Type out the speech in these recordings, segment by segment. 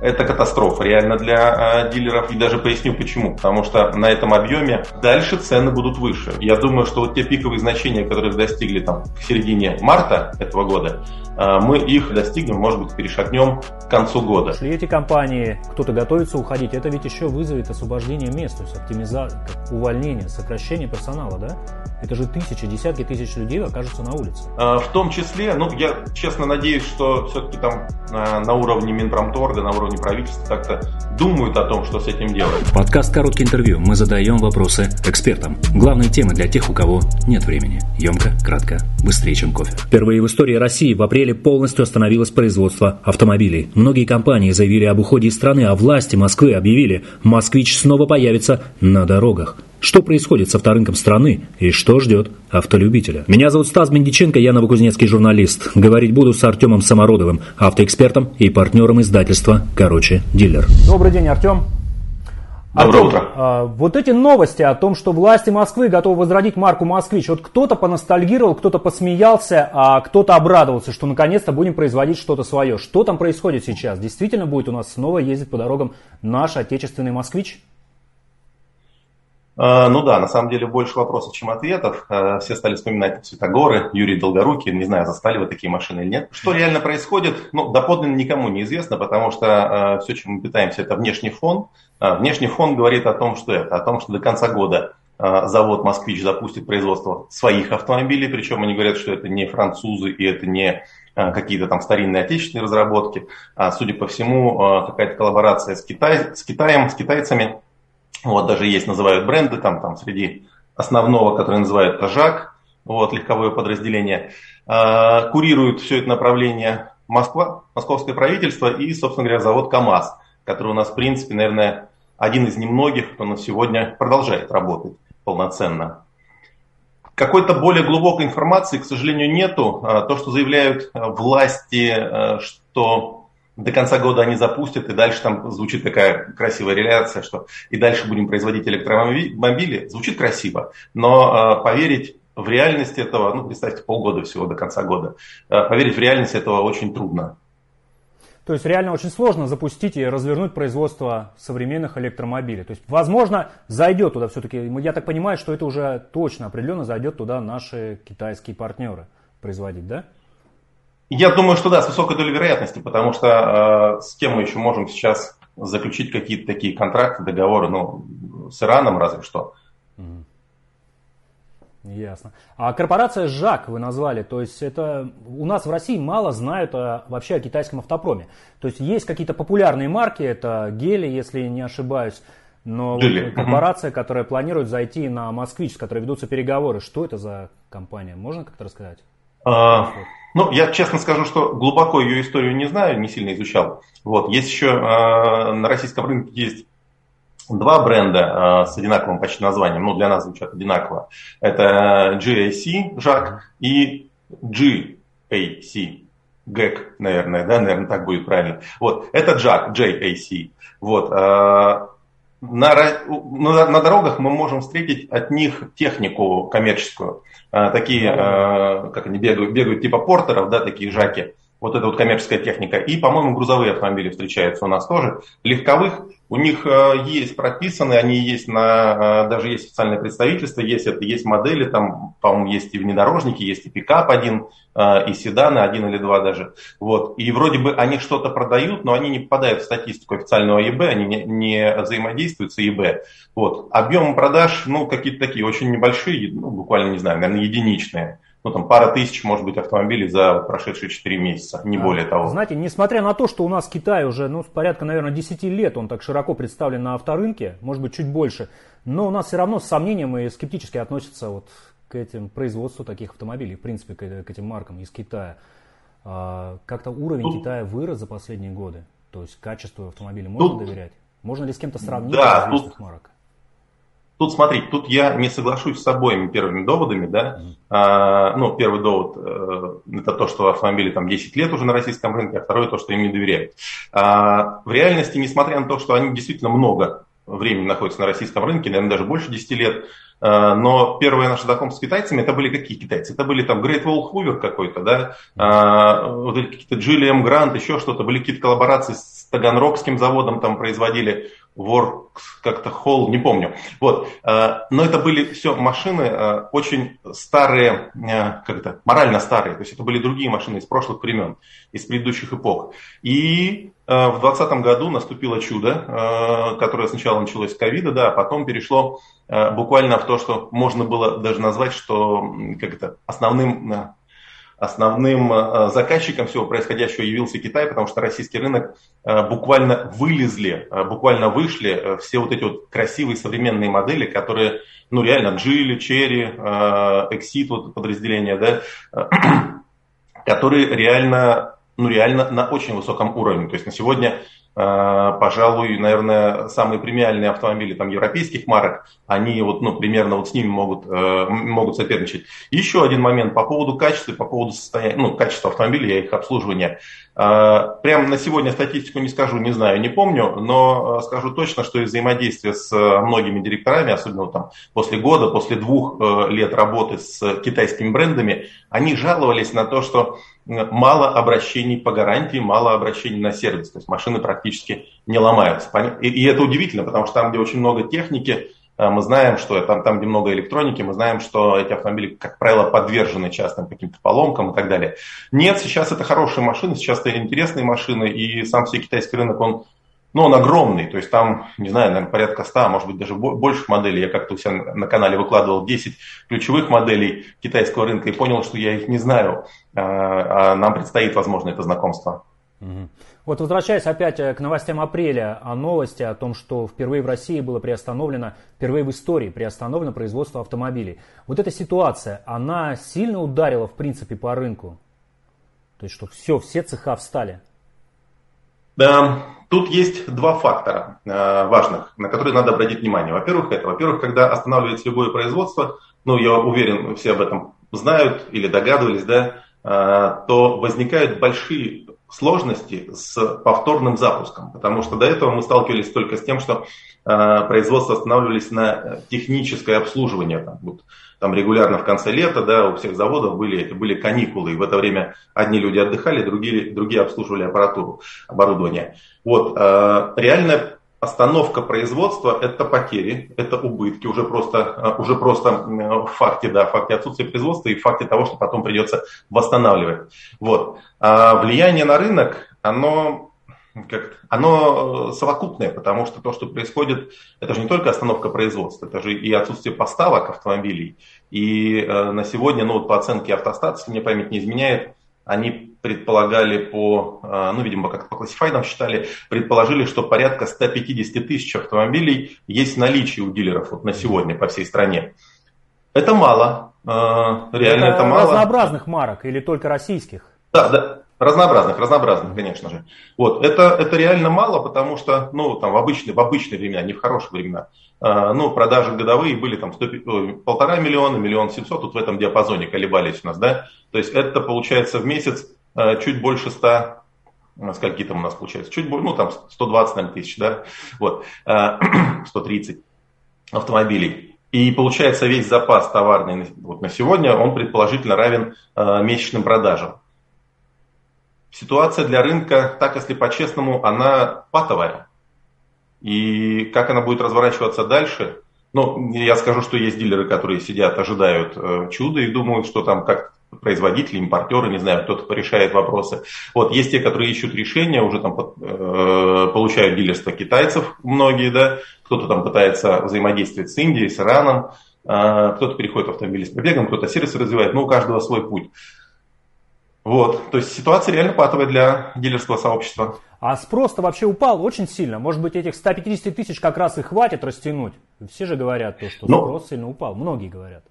это катастрофа реально для э, дилеров. И даже поясню почему. Потому что на этом объеме дальше цены будут выше. Я думаю, что вот те пиковые значения, которые достигли там в середине марта этого года, э, мы их достигнем, может быть, перешагнем к концу года. Если эти компании, кто-то готовится уходить, это ведь еще вызовет освобождение мест, то есть оптимизация, увольнение, сокращение персонала, да? Это же тысячи, десятки тысяч людей окажутся на улице. Э, в том числе, ну, я честно надеюсь, что все-таки там э, на уровне Минпромторга, на уровне правительства как-то думают о том, что с этим делать. Подкаст «Короткое интервью». Мы задаем вопросы экспертам. Главные темы для тех, у кого нет времени. Емко, кратко, быстрее, чем кофе. Впервые в истории России в апреле полностью остановилось производство автомобилей. Многие компании заявили об уходе из страны, а власти Москвы объявили, «Москвич» снова появится на дорогах. Что происходит с авторынком страны и что ждет автолюбителя? Меня зовут Стас Бендиченко, я новокузнецкий журналист. Говорить буду с Артемом Самородовым, автоэкспертом и партнером издательства «Короче, дилер». Добрый день, Артем. Доброе Артем, утро. а, вот эти новости о том, что власти Москвы готовы возродить марку «Москвич», вот кто-то поностальгировал, кто-то посмеялся, а кто-то обрадовался, что наконец-то будем производить что-то свое. Что там происходит сейчас? Действительно будет у нас снова ездить по дорогам наш отечественный «Москвич»? Э, Ну да, на самом деле больше вопросов, чем ответов. Э, Все стали вспоминать Светогоры, Юрий Долгорукий, не знаю, застали вы такие машины или нет. Что реально происходит, ну, доподлинно никому не известно, потому что все, чем мы питаемся, это внешний фон. Э, Внешний фон говорит о том, что это, о том, что до конца года э, завод «Москвич» запустит производство своих автомобилей, причем они говорят, что это не французы и это не э, какие-то там старинные отечественные разработки, а, судя по всему, э, какая-то коллаборация с, Китай, с Китаем, с китайцами, вот даже есть, называют бренды, там, там среди основного, который называют Жак, вот, легковое подразделение, э, курирует все это направление Москва, московское правительство и, собственно говоря, завод КАМАЗ, который у нас, в принципе, наверное, один из немногих, кто на сегодня продолжает работать полноценно. Какой-то более глубокой информации, к сожалению, нету. А, То, что заявляют э, власти, что до конца года они запустят, и дальше там звучит такая красивая реляция, что и дальше будем производить электромобили, звучит красиво, но э, поверить в реальность этого, ну, представьте, полгода всего до конца года, э, поверить в реальность этого очень трудно. То есть реально очень сложно запустить и развернуть производство современных электромобилей. То есть, возможно, зайдет туда все-таки, я так понимаю, что это уже точно определенно зайдет туда наши китайские партнеры производить, да? Я думаю, что да, с высокой долей вероятности, потому что э, с кем мы еще можем сейчас заключить какие-то такие контракты, договоры, ну, с Ираном разве что. Ясно. А корпорация ЖАК вы назвали, то есть это у нас в России мало знают о, вообще о китайском автопроме. То есть есть какие-то популярные марки, это Гели, если не ошибаюсь, но вот Geely, корпорация, которая планирует зайти на Москвич, с которой ведутся переговоры, что это за компания? Можно как-то рассказать? А, ну, я честно скажу, что глубоко ее историю не знаю, не сильно изучал. Вот. Есть еще э, на российском рынке есть два бренда э, с одинаковым почти названием, ну, для нас звучат одинаково. Это GAC, ЖАК, и GAC, GAC, наверное, да, наверное, так будет правильно. Вот, это JAC, JAC. Вот, э, на, ра- на, на дорогах мы можем встретить от них технику коммерческую. А, такие, а, как они бегают, бегают типа портеров, да, такие жаки. Вот это вот коммерческая техника. И, по-моему, грузовые автомобили встречаются у нас тоже. Легковых у них а, есть прописаны, они есть на, а, даже есть специальное представительство, есть это, есть модели, там, по-моему, есть и внедорожники, есть и пикап один, а, и седаны один или два даже. Вот. И вроде бы они что-то продают, но они не попадают в статистику официального ЕБ, они не, не взаимодействуют с ЕБ. Вот. Объем продаж, ну, какие-то такие очень небольшие, ну, буквально, не знаю, наверное, единичные ну, там, пара тысяч, может быть, автомобилей за прошедшие 4 месяца, не более того. Знаете, несмотря на то, что у нас Китай уже, ну, порядка, наверное, 10 лет, он так широко представлен на авторынке, может быть, чуть больше, но у нас все равно с сомнением и скептически относятся вот к этим производству таких автомобилей, в принципе, к, к этим маркам из Китая. А, как-то уровень Тут- Китая вырос за последние годы, то есть качеству автомобиля можно Тут- доверять? Можно ли с кем-то сравнить Да, тут- марок? Тут смотри, тут я не соглашусь с обоими первыми доводами, да. А, ну, первый довод э, это то, что автомобили там 10 лет уже на российском рынке, а второй то, что им не доверяют. А, в реальности, несмотря на то, что они действительно много времени находится на российском рынке, наверное, даже больше 10 лет. Э, но первое наше знакомство с китайцами, это были какие китайцы? Это были там Great Wall Hoover какой-то, да, э, вот какие-то GLM Grant, еще что-то, были какие-то коллаборации с Таганрогским заводом, там производили Works, как-то Hall, не помню. Вот. Э, но это были все машины очень старые, как это, морально старые, то есть это были другие машины из прошлых времен, из предыдущих эпох. И в 2020 году наступило чудо, которое сначала началось с ковида, да, а потом перешло Э, буквально в то, что можно было даже назвать, что как это, основным, э, основным э, заказчиком всего происходящего явился Китай, потому что российский рынок буквально вылезли, буквально вышли все вот эти вот красивые современные модели, которые, ну реально, Джили, Черри, Exit, вот подразделения, да, которые реально, ну реально на очень высоком уровне. То есть на сегодня Э, пожалуй, наверное, самые премиальные автомобили там, европейских марок, они вот, ну, примерно вот с ними могут, э, могут соперничать. Еще один момент по поводу качества, по поводу состояния, ну, качества автомобилей и их обслуживания. Э, прямо на сегодня статистику не скажу, не знаю, не помню, но скажу точно, что из взаимодействия с многими директорами, особенно там после года, после двух лет работы с китайскими брендами, они жаловались на то, что мало обращений по гарантии, мало обращений на сервис. То есть машины практически не ломаются. И, это удивительно, потому что там, где очень много техники, э, мы знаем, что там, там, где много электроники, мы знаем, что эти автомобили, как правило, подвержены частым каким-то поломкам и так далее. Нет, сейчас это хорошие машины, сейчас это интересные машины, и сам все китайский рынок, он ну, он огромный, то есть там, не знаю, наверное, порядка 100, может быть, даже больше моделей. Я как-то у себя на канале выкладывал 10 ключевых моделей китайского рынка и понял, что я их не знаю. А, а нам предстоит, возможно, это знакомство. Вот возвращаясь опять э, к новостям апреля, о новости о том, что впервые в России было приостановлено, впервые в истории приостановлено производство автомобилей. Вот эта ситуация, она сильно ударила в принципе по рынку? То есть, что все, все цеха встали? Тут есть два фактора э, важных, на которые надо обратить внимание. Во-первых, это, во-первых, когда останавливается любое производство, ну, я уверен, все об этом знают или догадывались, да, э, то возникают большие сложности с повторным запуском, потому что до этого мы сталкивались только с тем, что э, производства останавливались на техническое обслуживание. Там, вот, там регулярно в конце лета, да, у всех заводов были, были каникулы, и в это время одни люди отдыхали, другие, другие обслуживали аппаратуру, оборудование. Вот, э, реально остановка производства – это потери, это убытки, уже просто, э, уже просто в факте, да, в факте отсутствия производства и в факте того, что потом придется восстанавливать. Вот. А влияние на рынок, оно как оно совокупное, потому что то, что происходит, это же не только остановка производства, это же и отсутствие поставок автомобилей. И э, на сегодня, ну вот по оценке автостат, если мне память не изменяет, они предполагали по, э, ну, видимо, как по классифайдам считали, предположили, что порядка 150 тысяч автомобилей есть в наличии у дилеров вот на сегодня по всей стране. Это мало, э, реально это, это мало. Разнообразных марок или только российских? Да, да, Разнообразных, разнообразных, конечно же. Вот, это, это реально мало, потому что, ну, там, в обычные, в обычные времена, не в хорошие времена, э, ну, продажи годовые были там 100, полтора миллиона, миллион семьсот, тут в этом диапазоне колебались у нас, да. То есть это получается в месяц э, чуть больше 100 скольки там у нас получается, чуть больше, ну, там 120, наверное, тысяч, да, вот, э, 130 автомобилей. И получается весь запас товарный вот на сегодня, он предположительно равен э, месячным продажам. Ситуация для рынка, так если по-честному, она патовая. И как она будет разворачиваться дальше, ну, я скажу, что есть дилеры, которые сидят, ожидают э, чуда и думают, что там как производители, импортеры, не знаю, кто-то решает вопросы. Вот, есть те, которые ищут решения, уже там э, получают дилерство китайцев многие, да, кто-то там пытается взаимодействовать с Индией, с Ираном, э, кто-то переходит в автомобили с пробегом, кто-то сервис развивает, ну, у каждого свой путь. Вот, то есть ситуация реально патовая для дилерского сообщества. А спрос-то вообще упал очень сильно. Может быть, этих 150 тысяч как раз и хватит растянуть. Все же говорят, то, что ну, спрос сильно упал. Многие говорят.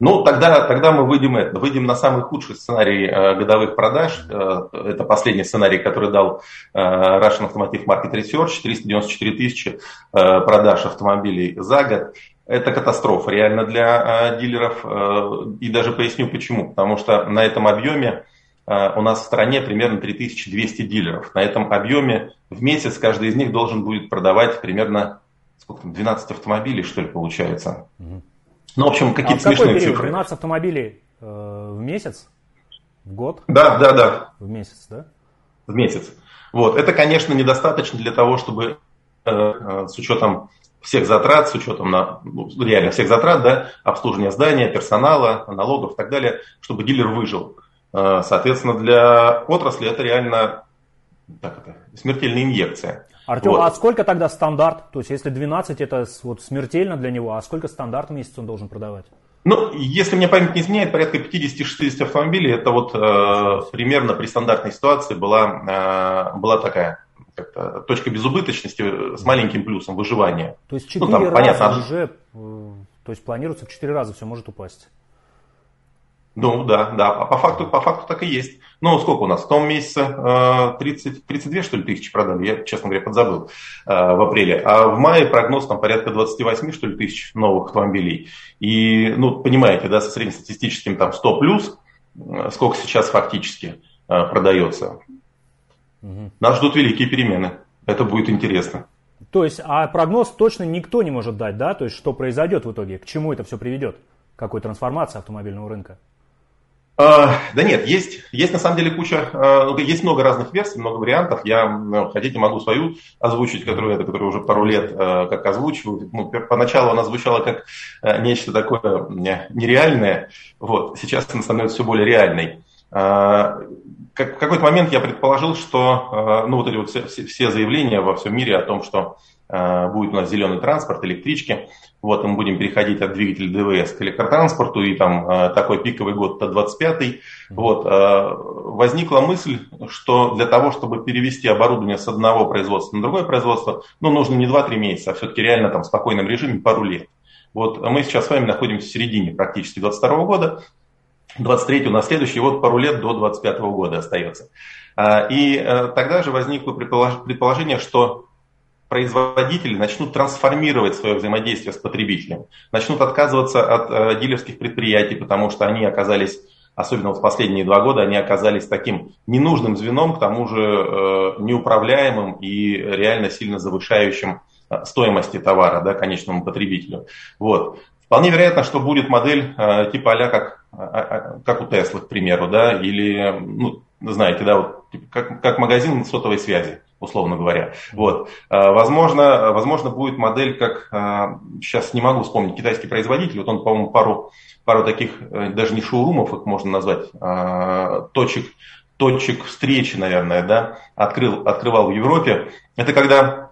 Ну, тогда, тогда мы выйдем, это, выйдем на самый худший сценарий э, годовых продаж. Э, это последний сценарий, который дал э, Russian Automotive Market Research. 394 тысячи э, продаж автомобилей за год это катастрофа реально для э, дилеров. Э, и даже поясню почему. Потому что на этом объеме у нас в стране примерно 3200 дилеров. На этом объеме в месяц каждый из них должен будет продавать примерно сколько там, 12 автомобилей, что ли, получается. Угу. Ну, в общем, какие-то а смешные период? цифры. 12 автомобилей э, в месяц? В год? Да, да, да. В месяц, да? В месяц. Вот. Это, конечно, недостаточно для того, чтобы э, э, с учетом всех затрат, с учетом на, ну, реально всех затрат, да, обслуживания здания, персонала, налогов и так далее, чтобы дилер выжил. Э, соответственно, для отрасли это реально так это, смертельная инъекция. Артем, вот. а сколько тогда стандарт? То есть, если 12 это вот смертельно для него, а сколько стандарт в месяц он должен продавать? Ну, если мне память не изменяет, порядка 50-60 автомобилей, это вот э, примерно при стандартной ситуации была, э, была такая как-то точка безубыточности с маленьким плюсом выживания. То есть 4 ну, там, раза понятно, уже, э, то есть планируется в 4 раза все может упасть. Ну да, да, а по факту, по факту так и есть. Ну, сколько у нас? В том месяце 30, 32, что ли, тысячи продали, я, честно говоря, подзабыл э, в апреле. А в мае прогноз там порядка 28, что ли, тысяч новых автомобилей. И, ну, понимаете, да, со среднестатистическим там 100 плюс, э, сколько сейчас фактически э, продается. Угу. Нас ждут великие перемены. Это будет интересно. То есть, а прогноз точно никто не может дать, да? То есть, что произойдет в итоге? К чему это все приведет? Какой трансформации автомобильного рынка? А, да нет, есть, есть на самом деле куча, а, ну, есть много разных версий, много вариантов. Я, ну, хотите, могу свою озвучить, которую, это, которую уже пару лет а, как озвучиваю. Ну, поначалу она звучала как нечто такое нереальное, вот, сейчас она становится все более реальной. Как, в какой-то момент я предположил, что ну, вот эти вот все, все заявления во всем мире о том, что будет у нас зеленый транспорт, электрички, вот мы будем переходить от двигателя ДВС к электротранспорту, и там такой пиковый год это 25-й. Вот, возникла мысль, что для того, чтобы перевести оборудование с одного производства на другое производство, ну, нужно не 2-3 месяца, а все-таки реально там в спокойном режиме пару лет. Вот мы сейчас с вами находимся в середине практически 22 года, 23 у нас следующий, вот пару лет до 25 года остается. А, и э, тогда же возникло предположение, что производители начнут трансформировать свое взаимодействие с потребителем, начнут отказываться от э, дилерских предприятий, потому что они оказались, особенно вот в последние два года, они оказались таким ненужным звеном, к тому же э, неуправляемым и реально сильно завышающим э, стоимости товара да, конечному потребителю. Вот. Вполне вероятно, что будет модель э, типа а как, как у Теслы, к примеру, да, или, ну, знаете, да, вот, типа, как, как магазин сотовой связи условно говоря. Вот. А, возможно, возможно, будет модель, как сейчас а, не могу вспомнить, китайский производитель, вот он, по-моему, пару, пару таких, э, даже не шоурумов их можно назвать, а, точек, точек встречи, наверное, да, открыл, открывал в Европе. Это когда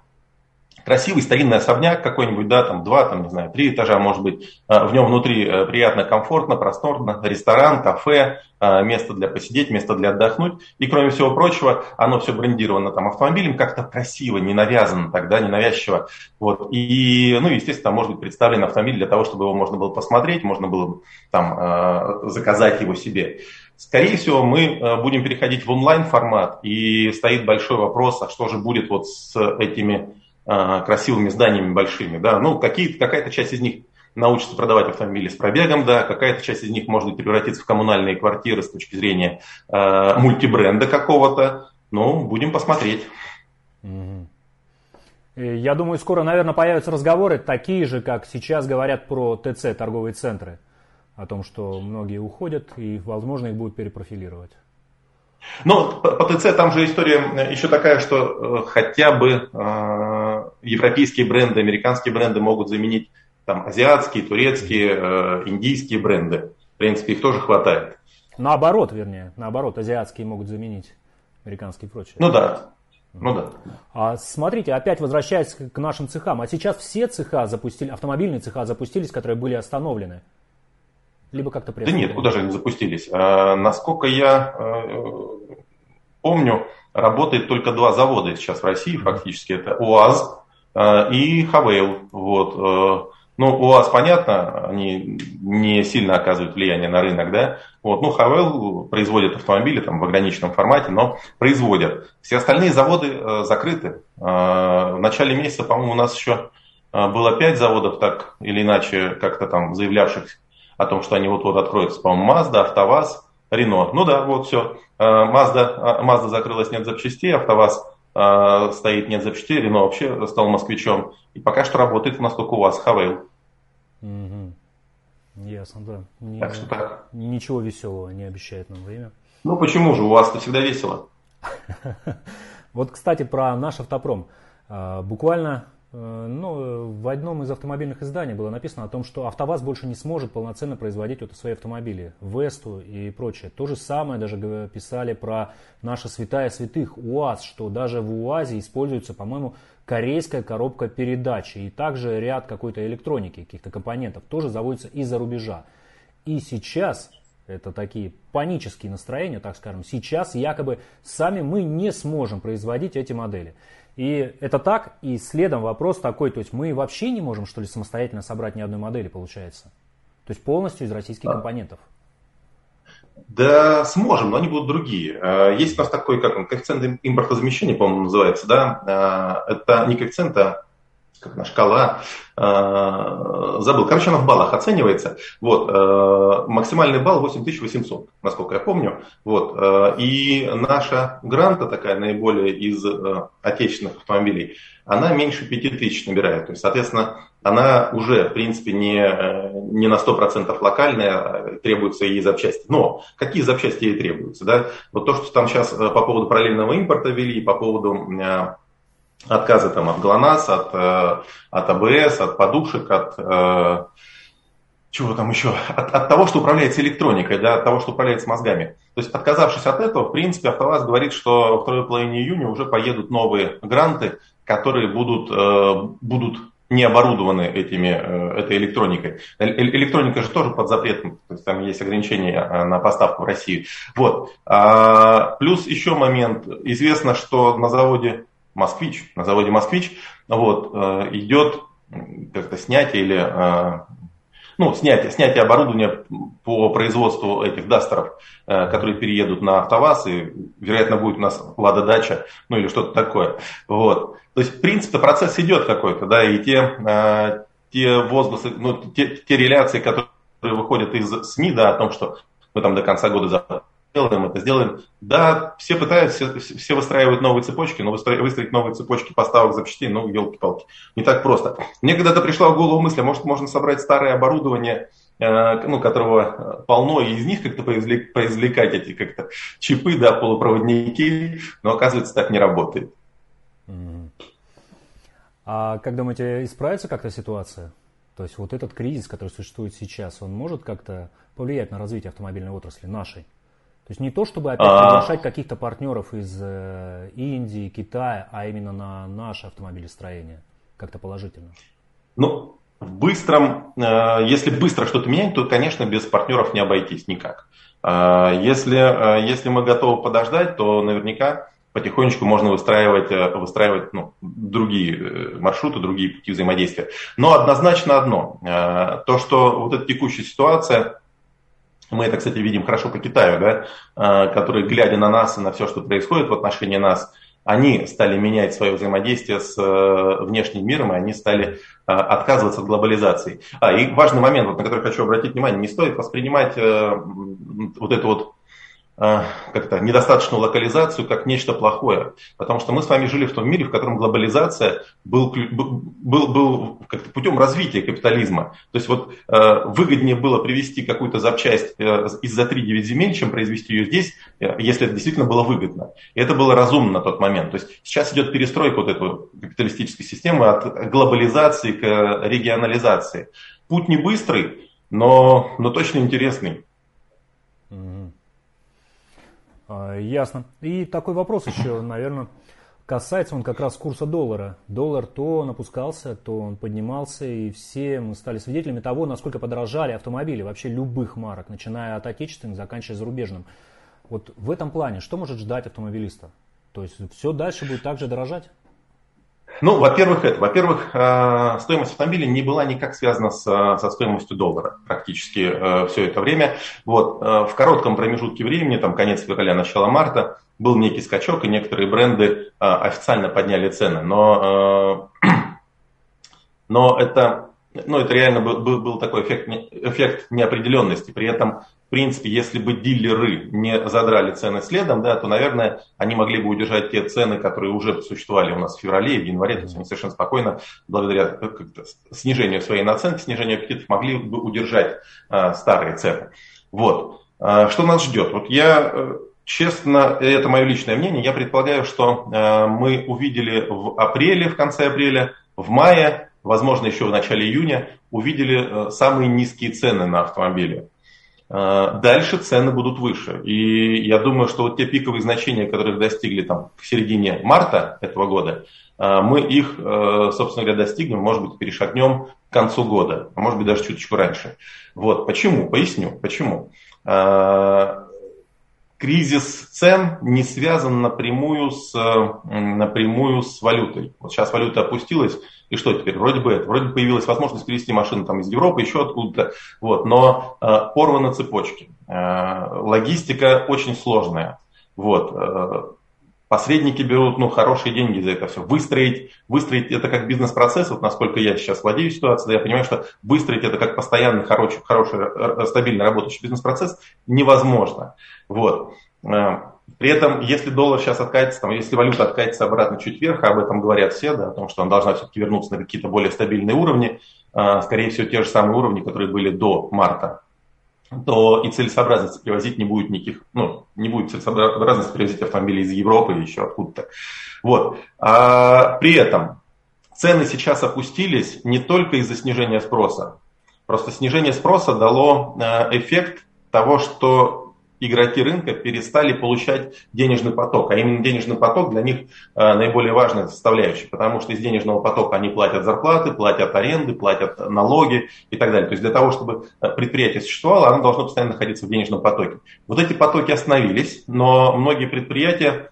красивый старинный особняк какой-нибудь, да, там два, там, не знаю, три этажа, может быть, а, в нем внутри э, приятно, комфортно, просторно, ресторан, кафе, а, место для посидеть, место для отдохнуть. И кроме всего прочего, оно все брендировано там автомобилем, как-то красиво, не навязано тогда, ненавязчиво. Вот. И, ну, естественно, может быть представлен автомобиль для того, чтобы его можно было посмотреть, можно было там заказать его себе. Скорее всего, мы будем переходить в онлайн формат, и стоит большой вопрос, а что же будет вот с этими красивыми зданиями большими, да, ну, какая-то часть из них научится продавать автомобили с пробегом, да, какая-то часть из них может превратиться в коммунальные квартиры с точки зрения э, мультибренда какого-то, ну, будем посмотреть. Я думаю, скоро, наверное, появятся разговоры такие же, как сейчас говорят про ТЦ, торговые центры, о том, что многие уходят и, возможно, их будут перепрофилировать. Но по ТЦ там же история э, еще такая, что э, хотя бы э, европейские бренды, американские бренды могут заменить там азиатские, турецкие, индийские бренды. В принципе, их тоже хватает. Наоборот, вернее, наоборот, азиатские могут заменить американские и прочие. Ну да, ну да. А смотрите, опять возвращаясь к нашим цехам, а сейчас все цеха запустили, автомобильные цеха запустились, которые были остановлены либо как-то Да нет, куда же они запустились? А, насколько я а, помню, работает только два завода сейчас в России фактически. Это УАЗ а, и Хавейл. Вот. А, ну, УАЗ, понятно, они не сильно оказывают влияние на рынок, да. Вот, ну, Хавейл производит автомобили там в ограниченном формате, но производят. Все остальные заводы э, закрыты. Э, в начале месяца, по-моему, у нас еще было пять заводов, так или иначе, как-то там заявлявших о том, что они вот-вот откроются, по-моему, Mazda, АвтоВАЗ, Рено. Ну да, вот все. Mazda, Mazda закрылась, нет запчастей, АвтоВАЗ стоит, нет запчастей, Рено вообще стал москвичом. И пока что работает, насколько у вас, Хавейл. Угу. Ясно, да. Не, так что так. Ничего веселого не обещает нам время. Ну почему же, у вас-то всегда весело. Вот, кстати, про наш автопром. Буквально Э, ну, в одном из автомобильных изданий было написано о том, что АвтоВАЗ больше не сможет полноценно производить вот свои автомобили, Весту и прочее. То же самое даже писали про наша святая святых УАЗ, что даже в УАЗе используется, по-моему, корейская коробка передачи и также ряд какой-то электроники, каких-то компонентов, тоже заводится из-за рубежа. И сейчас это такие панические настроения, так скажем. Сейчас якобы сами мы не сможем производить эти модели. И это так, и следом вопрос такой, то есть мы вообще не можем, что ли, самостоятельно собрать ни одной модели, получается? То есть полностью из российских а. компонентов. Да, сможем, но они будут другие. А, есть у нас такой, как он, коэффициент импортозамещения, по-моему, называется, да? А, это не коэффициент, а как она, шкала, э, забыл. Короче, она в баллах оценивается. Вот, э, максимальный балл 8800, насколько я помню. Вот, э, и наша гранта такая наиболее из э, отечественных автомобилей, она меньше 5000 набирает. То есть, соответственно, она уже, в принципе, не, э, не на 100% локальная, а требуются ей запчасти. Но какие запчасти ей требуются? Да? Вот то, что там сейчас э, по поводу параллельного импорта ввели, по поводу отказы там, от ГЛОНАСС, от, э, от АБС, от подушек, от э, чего там еще, от, от того, что управляется электроникой, да, от того, что управляется мозгами. То есть, отказавшись от этого, в принципе, АвтоВАЗ говорит, что во второй половине июня уже поедут новые гранты, которые будут, э, будут не оборудованы этими, этой электроникой. Электроника же тоже под запретом, то есть там есть ограничения на поставку в Россию. Вот. А, плюс еще момент. Известно, что на заводе Москвич, на заводе Москвич, вот, э, идет как-то снятие или э, ну, снятие, снятие оборудования по производству этих дастеров, э, которые переедут на АвтоВАЗ, и, вероятно, будет у нас Лада Дача, ну или что-то такое. Вот. То есть, в принципе, процесс идет какой-то, да, и те, те возгласы, ну, те, те реляции, которые выходят из СМИ, да, о том, что мы там до конца года сделаем это, сделаем. Да, все пытаются, все, выстраивают новые цепочки, но выстроить новые цепочки поставок запчастей, ну, елки-палки, не так просто. Мне когда-то пришла в голову мысль, а может, можно собрать старое оборудование, э, ну, которого полно, и из них как-то произвлекать эти как-то чипы, да, полупроводники, но оказывается так не работает. А как думаете, исправится как-то ситуация? То есть вот этот кризис, который существует сейчас, он может как-то повлиять на развитие автомобильной отрасли нашей? То есть не то, чтобы опять а... приглашать каких-то партнеров из э, Индии, Китая, а именно на наше автомобилестроение как-то положительно. Ну, в быстром, э, если быстро что-то менять, то, конечно, без партнеров не обойтись никак. Э, если, э, если мы готовы подождать, то наверняка потихонечку можно выстраивать, выстраивать ну, другие маршруты, другие пути взаимодействия. Но однозначно одно, то, что вот эта текущая ситуация, мы это, кстати, видим хорошо по Китаю, да, а, который, глядя на нас и на все, что происходит в отношении нас, они стали менять свое взаимодействие с э, внешним миром, и они стали а, отказываться от глобализации. А, и важный момент, вот, на который хочу обратить внимание, не стоит воспринимать э, вот эту вот как-то недостаточную локализацию как нечто плохое. Потому что мы с вами жили в том мире, в котором глобализация был, был, был как-то путем развития капитализма. То есть вот э, выгоднее было привести какую-то запчасть э, из-за 3-9 земель, чем произвести ее здесь, э, если это действительно было выгодно. И это было разумно на тот момент. То есть сейчас идет перестройка вот этой капиталистической системы от глобализации к регионализации. Путь не быстрый, но, но точно интересный. Mm-hmm. А, ясно. И такой вопрос еще, наверное, касается он как раз курса доллара. Доллар то он опускался, то он поднимался, и все мы стали свидетелями того, насколько подорожали автомобили вообще любых марок, начиная от отечественных, заканчивая зарубежным. Вот в этом плане, что может ждать автомобилиста? То есть все дальше будет также дорожать? Ну, во-первых, это. Во-первых, э, стоимость автомобиля не была никак связана с, со стоимостью доллара практически э, все это время. Вот, э, в коротком промежутке времени, там конец февраля, начало марта, был некий скачок, и некоторые бренды официально подняли цены. Но, но это, ну, это реально был, был, был такой эффект, эффект неопределенности. При этом в принципе, если бы дилеры не задрали цены следом, да, то, наверное, они могли бы удержать те цены, которые уже существовали у нас в феврале и в январе. То есть они совершенно спокойно, благодаря э, снижению своей наценки, снижению аппетитов, могли бы удержать а, старые цены. Вот. А, что нас ждет? Вот я, э, честно, это мое личное мнение, я предполагаю, что а, мы увидели в апреле, в конце апреля, в мае, возможно, еще в начале июня, увидели самые низкие цены на автомобили. Э, дальше цены будут выше. И я думаю, что вот те пиковые значения, которые достигли там в середине марта этого года, э, мы их, э, собственно говоря, достигнем, может быть, перешагнем к концу года, а может быть, даже чуточку раньше. Вот. Почему? Поясню. Почему? Кризис цен не связан напрямую с, напрямую с валютой. Вот сейчас валюта опустилась, и что теперь? Вроде бы это, вроде бы появилась возможность привезти машину там из Европы, еще откуда-то, вот, но э, порваны цепочки. Э, логистика очень сложная. Вот, э, посредники берут ну, хорошие деньги за это все. Выстроить, выстроить это как бизнес-процесс, вот насколько я сейчас владею ситуацией, я понимаю, что выстроить это как постоянный, хороший, хороший э, стабильно работающий бизнес-процесс невозможно. Вот. Э, при этом, если доллар сейчас откатится, там, если валюта откатится обратно чуть вверх, а об этом говорят все, да, о том, что она должна все-таки вернуться на какие-то более стабильные уровни, э, скорее всего, те же самые уровни, которые были до марта, то и целесообразности привозить не будет никаких, ну, не будет целесообразности привозить автомобили из Европы или еще откуда-то. Вот. А при этом цены сейчас опустились не только из-за снижения спроса. Просто снижение спроса дало э, эффект того, что игроки рынка перестали получать денежный поток. А именно денежный поток для них э, наиболее важная составляющая, потому что из денежного потока они платят зарплаты, платят аренды, платят налоги и так далее. То есть для того, чтобы э, предприятие существовало, оно должно постоянно находиться в денежном потоке. Вот эти потоки остановились, но многие предприятия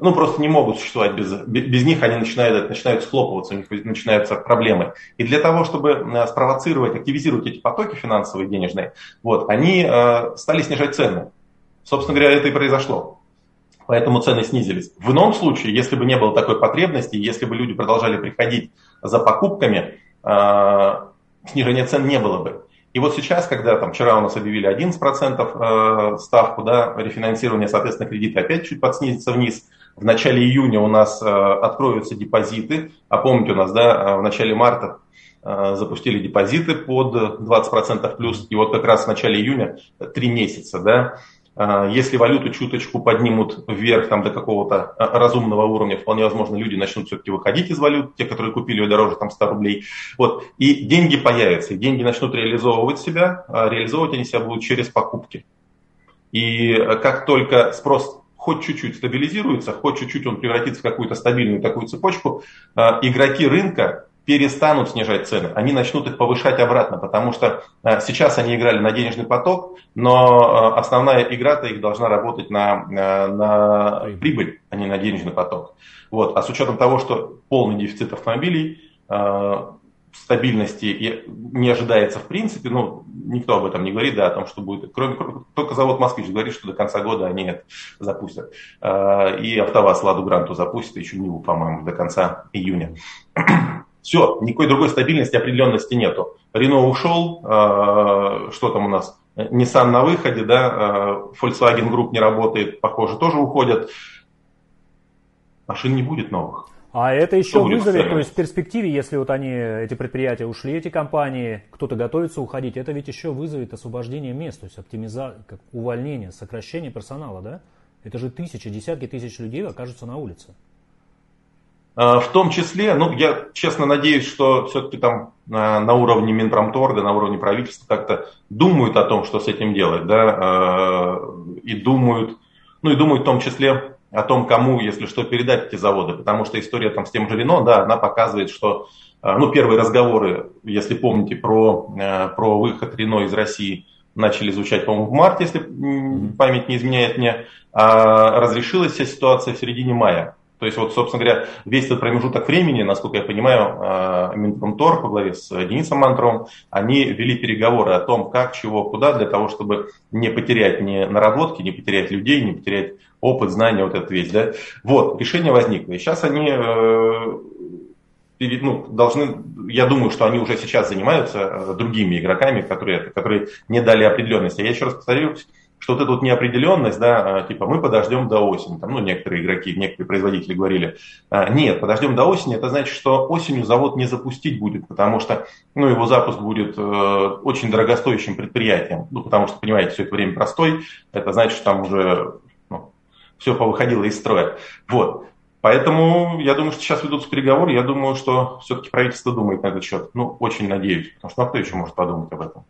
ну, просто не могут существовать без, без них, они начинают, начинают схлопываться, у них начинаются проблемы. И для того, чтобы э, спровоцировать, активизировать эти потоки финансовые, денежные, вот, они э, стали снижать цены. Собственно говоря, это и произошло. Поэтому цены снизились. В ином случае, если бы не было такой потребности, если бы люди продолжали приходить за покупками, э, снижения цен не было бы. И вот сейчас, когда там вчера у нас объявили 11% э, ставку, да, рефинансирование, соответственно, кредиты опять чуть подснизится вниз, в начале июня у нас э, откроются депозиты. А помните, у нас да, э, в начале марта э, запустили депозиты под 20% плюс. И вот как раз в начале июня три месяца. Да, если валюту чуточку поднимут вверх там, до какого-то разумного уровня, вполне возможно, люди начнут все-таки выходить из валют, те, которые купили ее дороже там, 100 рублей. Вот. И деньги появятся, и деньги начнут реализовывать себя. А реализовывать они себя будут через покупки. И как только спрос хоть чуть-чуть стабилизируется, хоть чуть-чуть он превратится в какую-то стабильную такую цепочку, э, игроки рынка перестанут снижать цены, они начнут их повышать обратно, потому что э, сейчас они играли на денежный поток, но э, основная игра-то их должна работать на, на прибыль, а не на денежный поток. Вот. А с учетом того, что полный дефицит автомобилей, стабильности не ожидается в принципе, ну, никто об этом не говорит, да, о том, что будет, кроме, только завод «Москвич» говорит, что до конца года они это запустят. А, и «АвтоВАЗ» «Ладу Гранту» запустит, еще Ниву, по-моему, до конца июня. Все, никакой другой стабильности, определенности нету. Рено ушел, а, что там у нас, Nissan на выходе, да, а, Volkswagen Group не работает, похоже, тоже уходят. Машин не будет новых. А это еще вызовет, то есть в перспективе, если вот они, эти предприятия ушли, эти компании, кто-то готовится уходить, это ведь еще вызовет освобождение мест, то есть оптимизация, как увольнение, сокращение персонала, да? Это же тысячи, десятки тысяч людей окажутся на улице. А, в том числе, ну, я честно надеюсь, что все-таки там на, на уровне Минпромторга, на уровне правительства как-то думают о том, что с этим делать, да, а, и думают, ну, и думают в том числе о том, кому, если что, передать эти заводы. Потому что история там с тем же Рено, да, она показывает, что э, ну, первые разговоры, если помните, про, э, про выход Рено из России начали звучать, по-моему, в марте, если память не изменяет мне, а разрешилась вся ситуация в середине мая. То есть, вот, собственно говоря, весь этот промежуток времени, насколько я понимаю, э, Минпромтор по главе с Денисом Мантровым, они вели переговоры о том, как, чего, куда, для того, чтобы не потерять ни наработки, не потерять людей, не потерять опыт, знания, вот этот весь, да. Вот, решение возникло. И сейчас они э, ну, должны я думаю, что они уже сейчас занимаются другими игроками, которые, которые не дали определенности. Я еще раз повторюсь, что вот эта вот неопределенность, да, а, типа мы подождем до осени, там, ну, некоторые игроки, некоторые производители говорили, а, нет, подождем до осени, это значит, что осенью завод не запустить будет, потому что, ну, его запуск будет э, очень дорогостоящим предприятием, ну, потому что, понимаете, все это время простой, это значит, что там уже все повыходило из строя. Вот. Поэтому я думаю, что сейчас ведутся переговоры. Я думаю, что все-таки правительство думает на этот счет. Ну, очень надеюсь, потому что ну, кто еще может подумать об этом?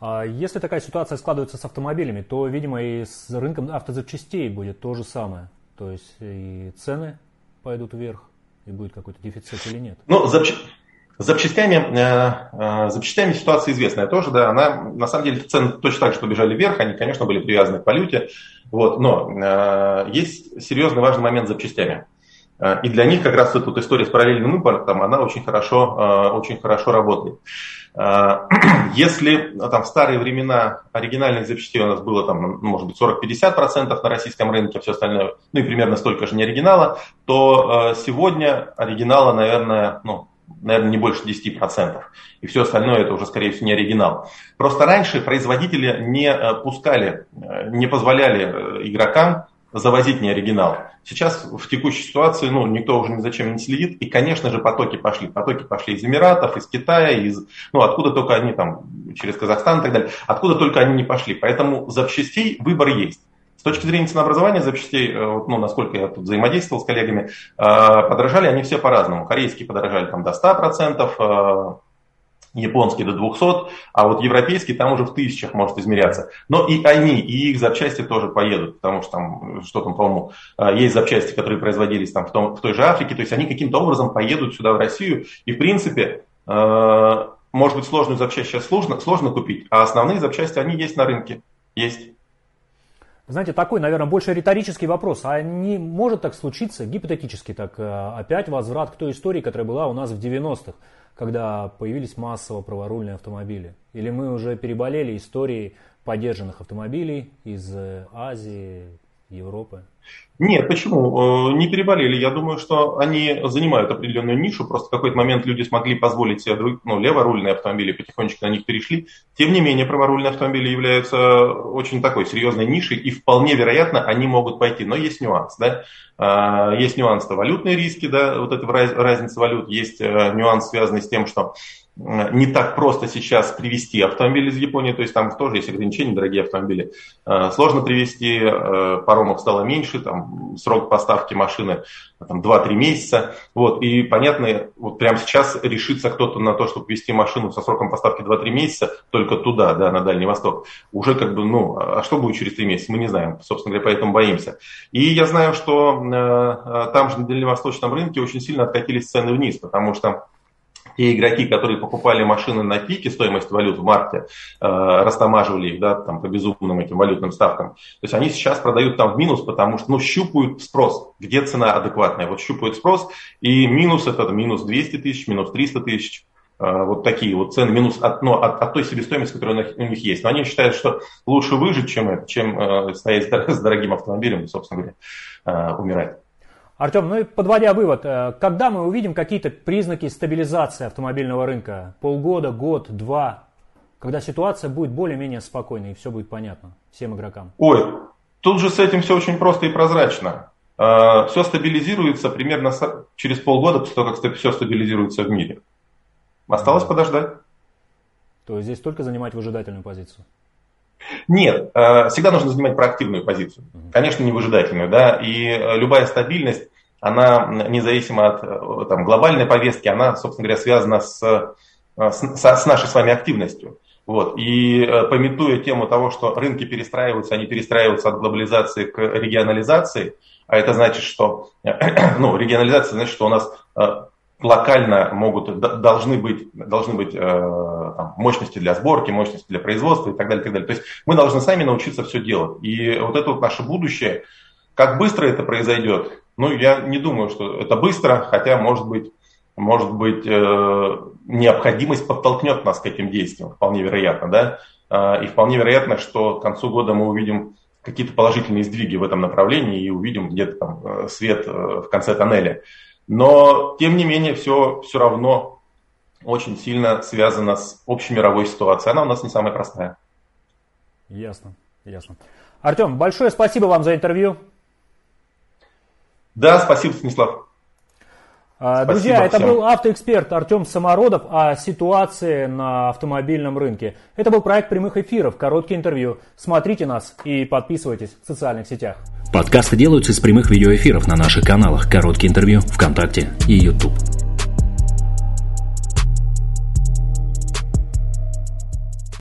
А если такая ситуация складывается с автомобилями, то, видимо, и с рынком автозапчастей будет то же самое. То есть и цены пойдут вверх, и будет какой-то дефицит или нет? Ну, запч... С запчастями, э, э, запчастями ситуация известная тоже, да, она, на самом деле, цены точно так же побежали вверх, они, конечно, были привязаны к валюте, вот, но э, есть серьезный важный момент с запчастями. Э, и для них как раз эта вот история с параллельным импортом, она очень хорошо, э, очень хорошо работает. Э, если там, в старые времена оригинальных запчастей у нас было, там, ну, может быть, 40-50% на российском рынке, все остальное, ну и примерно столько же не оригинала, то сегодня оригинала, наверное, ну, наверное, не больше 10%. И все остальное это уже, скорее всего, не оригинал. Просто раньше производители не пускали, не позволяли игрокам завозить не оригинал. Сейчас в текущей ситуации ну, никто уже ни зачем не следит. И, конечно же, потоки пошли. Потоки пошли из Эмиратов, из Китая, из, ну, откуда только они там, через Казахстан и так далее. Откуда только они не пошли. Поэтому запчастей выбор есть. Точки зрения ценообразования запчастей, э, ну, насколько я тут взаимодействовал с коллегами, э, подорожали они все по-разному. Корейские подорожали там до 100%, японский до 200, а вот европейский там уже в тысячах может измеряться. Но и они, и их запчасти тоже поедут, потому что там, что там, по-моему, есть запчасти, которые производились там в, том, в той же Африке, то есть они каким-то образом поедут сюда в Россию, и в принципе, может быть, сложную запчасть сейчас сложно, сложно купить, а основные запчасти, они есть на рынке, есть. Знаете, такой, наверное, больше риторический вопрос. А не может так случиться, гипотетически так, э, опять возврат к той истории, которая была у нас в 90-х? когда появились массово праворульные автомобили? Или мы уже переболели историей поддержанных автомобилей из э, Азии, Европы? Нет, почему? Э, не переболели. Я думаю, что они занимают определенную нишу. Просто в какой-то момент люди смогли позволить себе ну, леворульные автомобили, потихонечку на них перешли. Тем не менее, праворульные автомобили являются очень такой серьезной нишей, и вполне вероятно, они могут пойти. Но есть нюанс. Да? А, есть нюанс -то валютные риски, да, вот эта разница валют. Есть э, нюанс, связанный с тем, что не так просто сейчас привезти автомобиль из Японии, то есть там тоже есть ограничения, дорогие автомобили. Э, сложно привезти, э, паромов стало меньше, там срок поставки машины там, 2-3 месяца. Вот, и понятно, вот прямо сейчас решится кто-то на то, чтобы вести машину со сроком поставки 2-3 месяца только туда, да, на Дальний Восток. Уже как бы, ну, а что будет через 3 месяца, мы не знаем, собственно говоря, поэтому боимся. И я знаю, что э, там же на дальневосточном рынке очень сильно откатились цены вниз, потому что те игроки, которые покупали машины на пике стоимости валют в марте, э, растамаживали их да, там, по безумным этим валютным ставкам, то есть они сейчас продают там в минус, потому что ну, щупают спрос, где цена адекватная. Вот щупают спрос, и минус это минус 200 тысяч, минус 300 тысяч. Э, вот такие вот цены, минус от, ну, от, от той себестоимости, которая у них есть. Но они считают, что лучше выжить, чем, чем э, стоять с дорогим автомобилем и, собственно говоря, э, умирать. Артем, ну и подводя вывод, э, когда мы увидим какие-то признаки стабилизации автомобильного рынка? Полгода, год, два? Когда ситуация будет более-менее спокойной и все будет понятно всем игрокам? Ой, тут же с этим все очень просто и прозрачно. Э, все стабилизируется примерно через полгода после того, как все стабилизируется в мире. Осталось да. подождать. То есть здесь только занимать выжидательную позицию? Нет, э, всегда нужно занимать проактивную позицию. Конечно, не выжидательную, да, и э, любая стабильность, она независимо от э, там, глобальной повестки, она, собственно говоря, связана с, с, с нашей с вами активностью. Вот. И пометуя тему того, что рынки перестраиваются, они перестраиваются от глобализации к регионализации, а это значит, что ну, регионализация значит, что у нас локально могут, должны быть, должны быть там, мощности для сборки, мощности для производства и так далее, и так далее. То есть мы должны сами научиться все делать. И вот это вот наше будущее, как быстро это произойдет, ну, я не думаю, что это быстро, хотя, может быть, может быть, э, необходимость подтолкнет нас к этим действиям, вполне вероятно, да, э, и вполне вероятно, что к концу года мы увидим какие-то положительные сдвиги в этом направлении и увидим где-то там э, свет в конце тоннеля. Но, тем не менее, все, все равно очень сильно связана с общей мировой ситуацией. Она у нас не самая простая. Ясно, ясно. Артем, большое спасибо вам за интервью. Да, спасибо, Станислав. А, друзья, Спасибо это всем. был автоэксперт Артем Самородов о ситуации на автомобильном рынке. Это был проект прямых эфиров, короткие интервью. Смотрите нас и подписывайтесь в социальных сетях. Подкасты делаются из прямых видеоэфиров на наших каналах «Короткие интервью», ВКонтакте и YouTube.